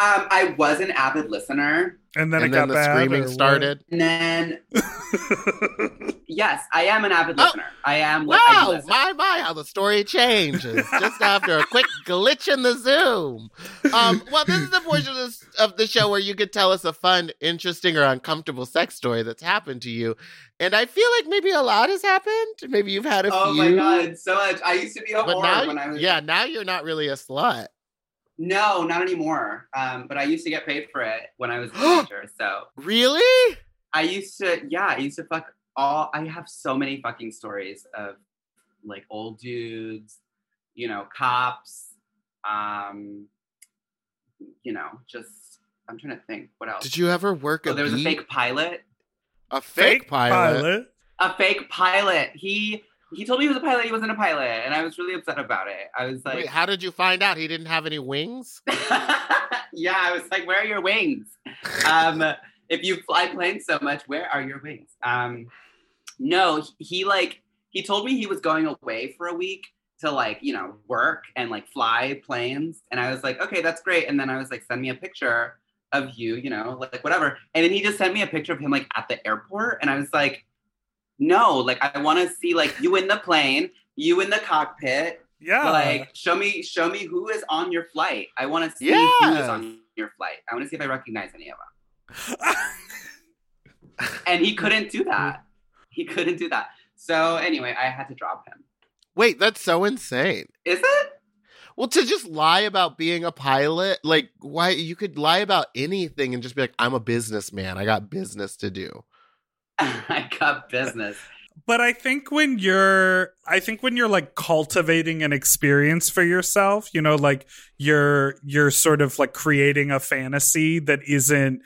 Um, I was an avid listener, and then and it then got the bad, screaming or what? started. and then yes, I am an avid Oh. listener. I am. I Wow, listen. my my, how the story changes just after a quick glitch in the Zoom. Um, well, this is the portion of, this, of the show where you could tell us a fun, interesting, or uncomfortable sex story that's happened to you. And I feel like maybe a lot has happened. Maybe you've had a oh few. my god, so much. I used to be a But whore now, when I was. yeah, now you're not really a slut. No, not anymore. Um, but I used to get paid for it when I was a teenager. So Really? I used to. Yeah, I used to fuck all. I have so many fucking stories of like old dudes you know, cops, um, you know, just I'm trying to think what else. Did you ever work Oh, a there was a fake pilot. a fake, pilot. A fake pilot. He he told me he was a pilot. He wasn't a pilot, and I was really upset about it. I was like, Wait, how did you find out he didn't have any wings? yeah, I was like, where are your wings? Um, if you fly planes so much, where are your wings? Um, no, he, like he told me he was going away for a week to like you know work and like fly planes, and I was like, okay, that's great. And then I was like, send me a picture of you, you know, like whatever. And then he just sent me a picture of him like at the airport, and I was like, no, like I want to see like you in the plane, you in the cockpit, Yeah. like show me show me who is on your flight. I want to see who is on your flight. I want to see if i recognize any of them. And he couldn't do that he couldn't do that so anyway i had to drop him Wait, that's so insane. is it Well, to just lie about being a pilot, like why you could lie about anything and just be like, I'm a businessman. I got business to do. i got business but I think when you're I think when you're like cultivating an experience for yourself, you know, like you're you're sort of like creating a fantasy that isn't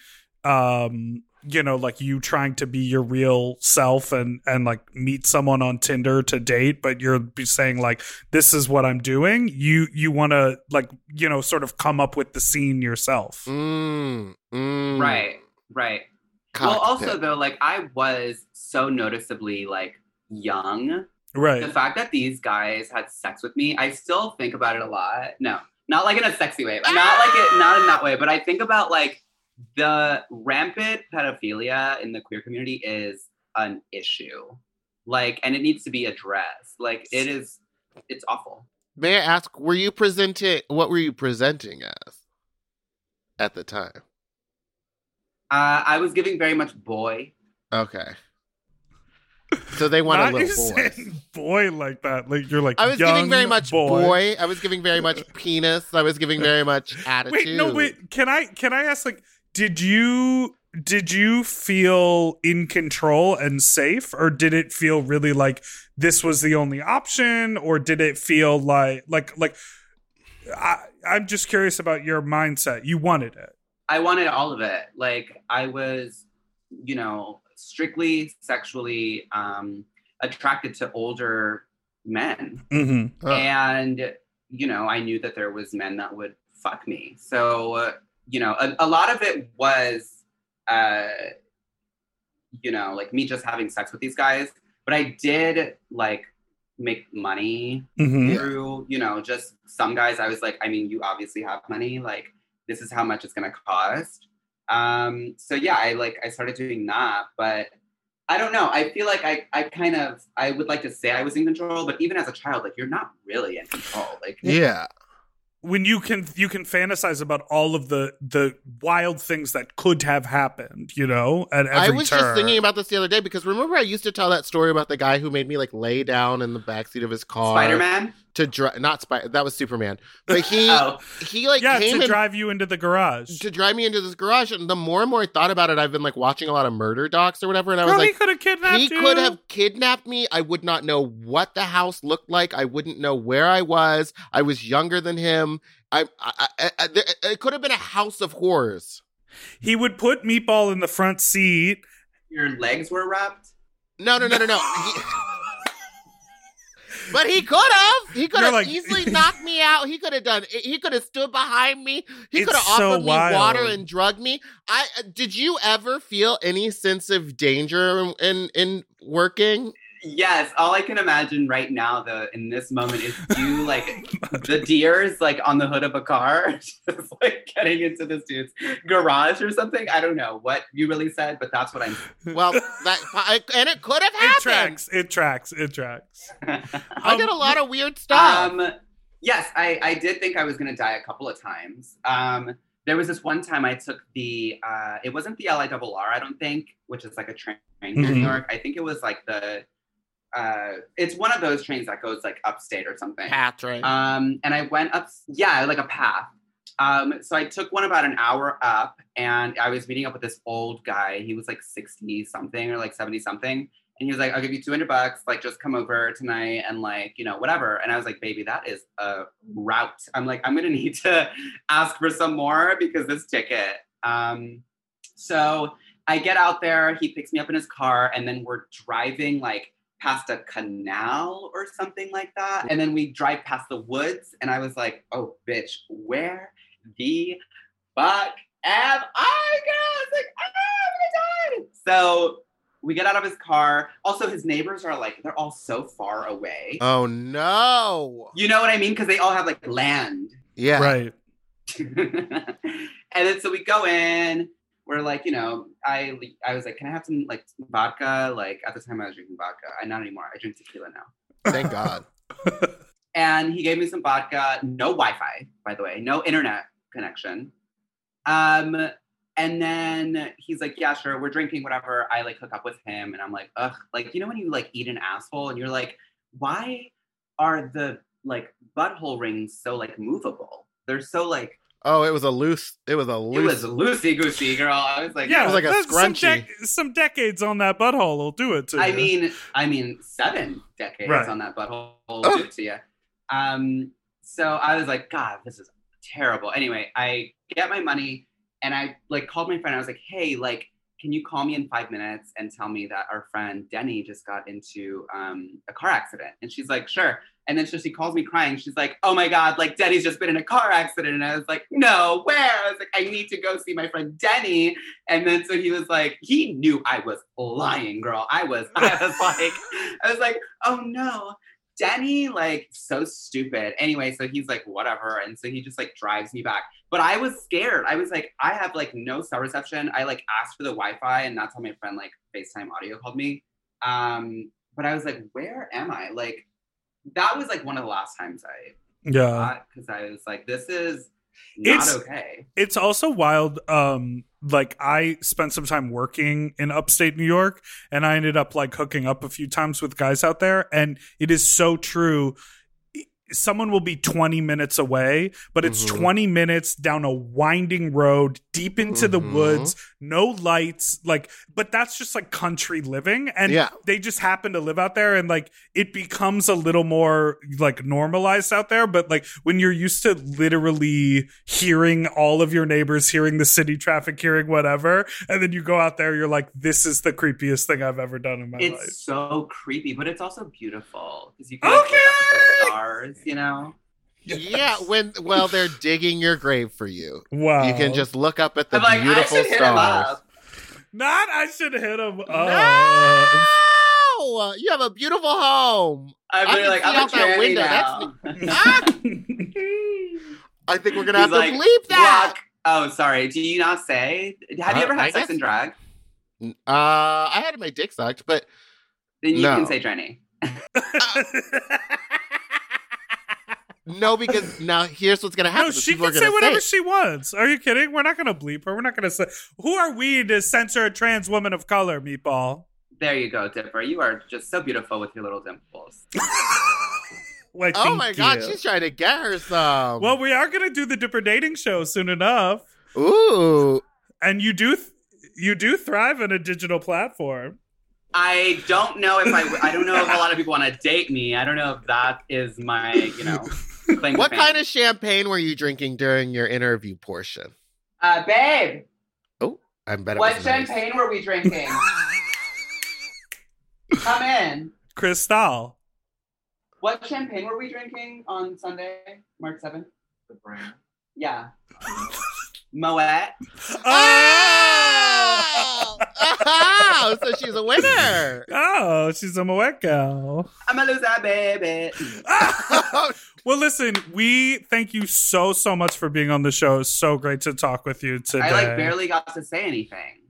um you know like you trying to be your real self and and like meet someone on Tinder to date but you're be saying like this is what I'm doing you you want to like you know sort of come up with the scene yourself. Mm, mm. right right. Well also though like i was so noticeably like young. Right. The fact that these guys had sex with me, I still think about it a lot. No, not like in a sexy way, not like it, not in that way, but I think about like the rampant pedophilia in the queer community is an issue, like, and it needs to be addressed. Like, it is, it's awful. May I ask, were you presenting what were you presenting as at the time? Uh, I was giving very much boy. Okay. So they want Not a little boy. boy like that like you're like I was giving very much boy. boy. I was giving very much penis. I was giving very much attitude. Wait, no, wait. Can I can I ask like did you did you feel in control and safe or did it feel really like this was the only option or did it feel like like like I I'm just curious about your mindset. You wanted it. I wanted all of it. Like, I was, you know, strictly sexually um, attracted to older men. Mhm. Oh. and you know i knew that there was men that would fuck me so uh, you know a, a lot of it was uh you know like me just having sex with these guys but i did like make money Mhm. through you know just some guys i was like i mean you obviously have money like this is how much it's going to cost um so yeah i like i started doing that but i don't know i feel like i i kind of i would like to say i was in control but even as a child like you're not really in control like Yeah. When you can you can fantasize about all of the the wild things that could have happened, you know, at every I was turn. just thinking about this the other day because remember I used to tell that story about the guy who made me like lay down in the backseat of his car spider-man to drive. Not Spider. That was Superman. But he oh he like yeah, came to in drive you into the garage. to drive me into this garage, and the more and more I thought about it, I've been like watching a lot of murder docs or whatever, and I was Girl, like, he could have kidnapped he you. could have kidnapped me. I would not know what the house looked like. I wouldn't know where I was. I was younger than him. I, I, I, I it could have been a house of horrors. He would put Meatball in the front seat. your legs were wrapped No, no, no, no, no. He- but he could have. He could have like- easily knocked me out. He could have done. He could have stood behind me. He could have so offered me water and drugged me. I uh, did you ever feel any sense of danger in, in working? Yes all i can imagine right now though in this moment is you like the deers like on the hood of a car just like getting into this dude's garage or something i don't know what you really said but that's what i'm Well, that I, and it could have happened. It tracks. It tracks. It tracks. I did a lot of weird stuff. Um, yes, I, I did think I was going to die a couple of times. Um, there was this one time I took the, uh, it wasn't the LIRR, I don't think, which is like a train here in Mhm. New York. I think it was like the, uh, it's one of those trains that goes like upstate or something. Patrick. Um, and I went up, yeah, like a path. Um, so I took one about an hour up, and I was meeting up with this old guy. He was like sixty something or like seventy something, And he was like, I'll give you 200 bucks, like just come over tonight and like, you know, whatever. And I was like, baby, that is a route. I'm like, I'm gonna need to ask for some more because this ticket. Um, so I get out there, he picks me up in his car, and then we're driving like past a canal or something like that. And then we drive past the woods, and I was like, oh bitch, where the fuck am I? Girl? I was like, ah, I'm gonna die. So we get out of his car. Also, his neighbors are like, they're all so far away. Oh no. you know what I mean? Because they all have like land. Yeah. Right. and then so we go in. We're like, you know, I I was like, can I have some like vodka? Like at the time I was drinking vodka. I not anymore. I drink tequila now. Thank God. And he gave me some vodka. No Wi-Fi, by the way. No internet connection. Um, and then he's like, yeah, sure, we're drinking, whatever. I like hook up with him, and I'm like, ugh, like you know when you like eat an asshole, and you're like, why are the like butthole rings so like movable? They're so like Oh, it was a loose. It was a loose. it loose. was loosey goosey, girl. I was like, yeah, it was like a that's some, scrunchie. some decades on that butthole will do it to I you. mean, I mean, seven decades Right. on that butthole will Oh. do it to you. Um, so I was like, God, this is terrible. Anyway, I get my money and I like called my friend. I was like, Hey, like, can you call me in five minutes and tell me that our friend Denny just got into um, a car accident? And she's like, Sure. And then so she calls me crying. She's like, Oh my God, like Denny's just been in a car accident. And I was like, No, where? I was like, I need to go see my friend Denny. And then so he was like, he knew I was lying, girl. I was, I was like, I was like, oh no. Denny, like, so stupid. Anyway, so he's like, whatever. And so he just like drives me back. But I was scared. I was like, I have like no cell reception. I like asked for the Wi-Fi, and that's how my friend like FaceTime audio called me. Um, but I was like, where am I? Like, that was like one of the last times I yeah. because I was like, this is not It's- okay. it's also wild um like i spent some time working in upstate new york and i ended up like hooking up a few times with guys out there and it is so true someone will be 20 minutes away but it's Mhm. 20 minutes down a winding road deep into the Mhm. woods no lights like but that's just like country living and Yeah. they just happen to live out there and like it becomes a little more like normalized out there but like when you're used to literally hearing all of your neighbors hearing the city traffic hearing whatever and then you go out there you're like this is the creepiest thing i've ever done in my life It's so creepy, but it's also beautiful because you can like, look up at the Okay. stars, you know. Yeah. When well, they're digging your grave for you. wow You can just look up at the I'm like, beautiful I should hit stars. up. not i should hit him up. No! You have a beautiful home. I'm I really can like, see I'm a out that tranny window. now. Ah! I think we're gonna have He's to like, bleep that. Block. Oh, sorry. Do you not say? Have you Uh, ever I had sex guess- in drag? Uh, I had my dick sucked, but Then you No. can say tranny. no, because now here's what's gonna happen. No, she can say whatever say, she wants. Are you kidding? We're not going to bleep her. We're not going to say. Who are we to censor a trans woman of color, Meatball? There you go, Dipper. You are just so beautiful with your little dimples. Why, Oh thank my god, she's trying to get her some. Well, we are going to do the Dipper dating show soon enough, ooh, and you do th- you do thrive on a digital platform. I don't know if I I don't know if a lot of people want to date me. I don't know if that is my, you know, claim to what fame. kind of champagne were you drinking during your interview portion? Uh, babe, Oh, I'm better. what was nice. champagne were we drinking? Come in. Cristal. What champagne were we drinking on Sunday, March 7th? The brand. Yeah. Moet. Oh! Oh, so she's a winner. oh, she's a Moet gal. I'm a loser, baby. well, listen, we thank you so so much for being on the show. It's so great to talk with you today. I like barely got to say anything.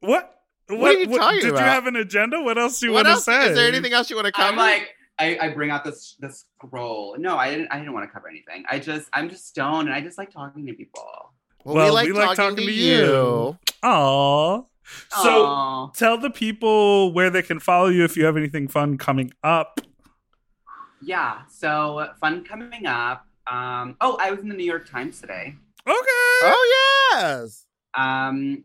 What? What are you talking did about? you have an agenda? What else do you want to say? Is there anything else you want to cover? I'm like, I, I bring out this the scroll. No, I didn't. I didn't want to cover anything. I just, I'm just stoned, and I just like talking to people. well, Well, we like we like talking, talking to to you. you. Aw. So Aw. tell the people where they can follow you if you have anything fun coming up. Yeah. So fun coming up. Um. Oh, I was in the New York Times today. Okay. Oh yes. Um.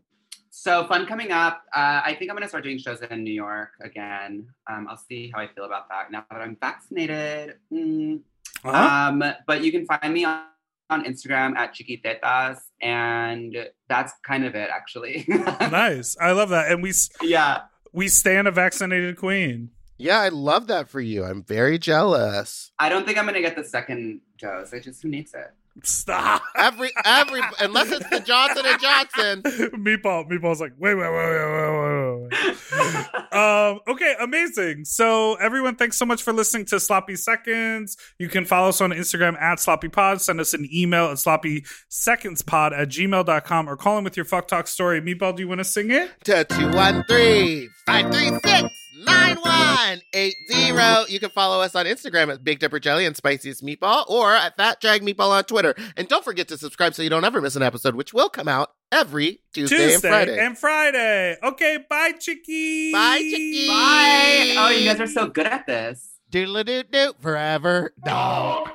so fun coming up. Uh, I think I'm gonna start doing shows in New York again. Um, I'll see how I feel about that now that I'm vaccinated. Mm. Uh-huh. Um, but you can find me on, on Instagram at chiquitetas, and that's kind of it, actually. nice. I love that. And we yeah. we stand a vaccinated queen. Yeah, I love that for you. I'm very jealous. I don't think I'm gonna get the second dose. I just who needs it? Stop. Every every unless it's the Johnson and Johnson. Meatball. Meatball's like, wait, wait, wait, wait, wait, wait, wait. um, okay, amazing. So everyone, thanks so much for listening to Sloppy Seconds. You can follow us on Instagram at Sloppy Pod. Send us an email at sloppy seconds pod at gmail.com or call in with your fuck talk story. Meatball, do you want to sing it? to 213 536 9180. You can follow us on Instagram at Big Dipper Jelly and Spiciest Meatball or at Fat Drag Meatball on Twitter. And don't forget to subscribe so you don't ever miss an episode, which will come out every Tuesday, Tuesday and Friday. and Friday. Okay, bye, Chicky. Bye, Chicky. Bye. Oh, you guys are so good at this. Doodle doo doo forever dog.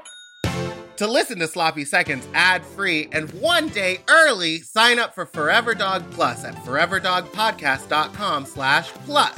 To listen to Sloppy Seconds ad free and one day early, sign up for Forever Dog Plus at foreverdogpodcast.com slash plus.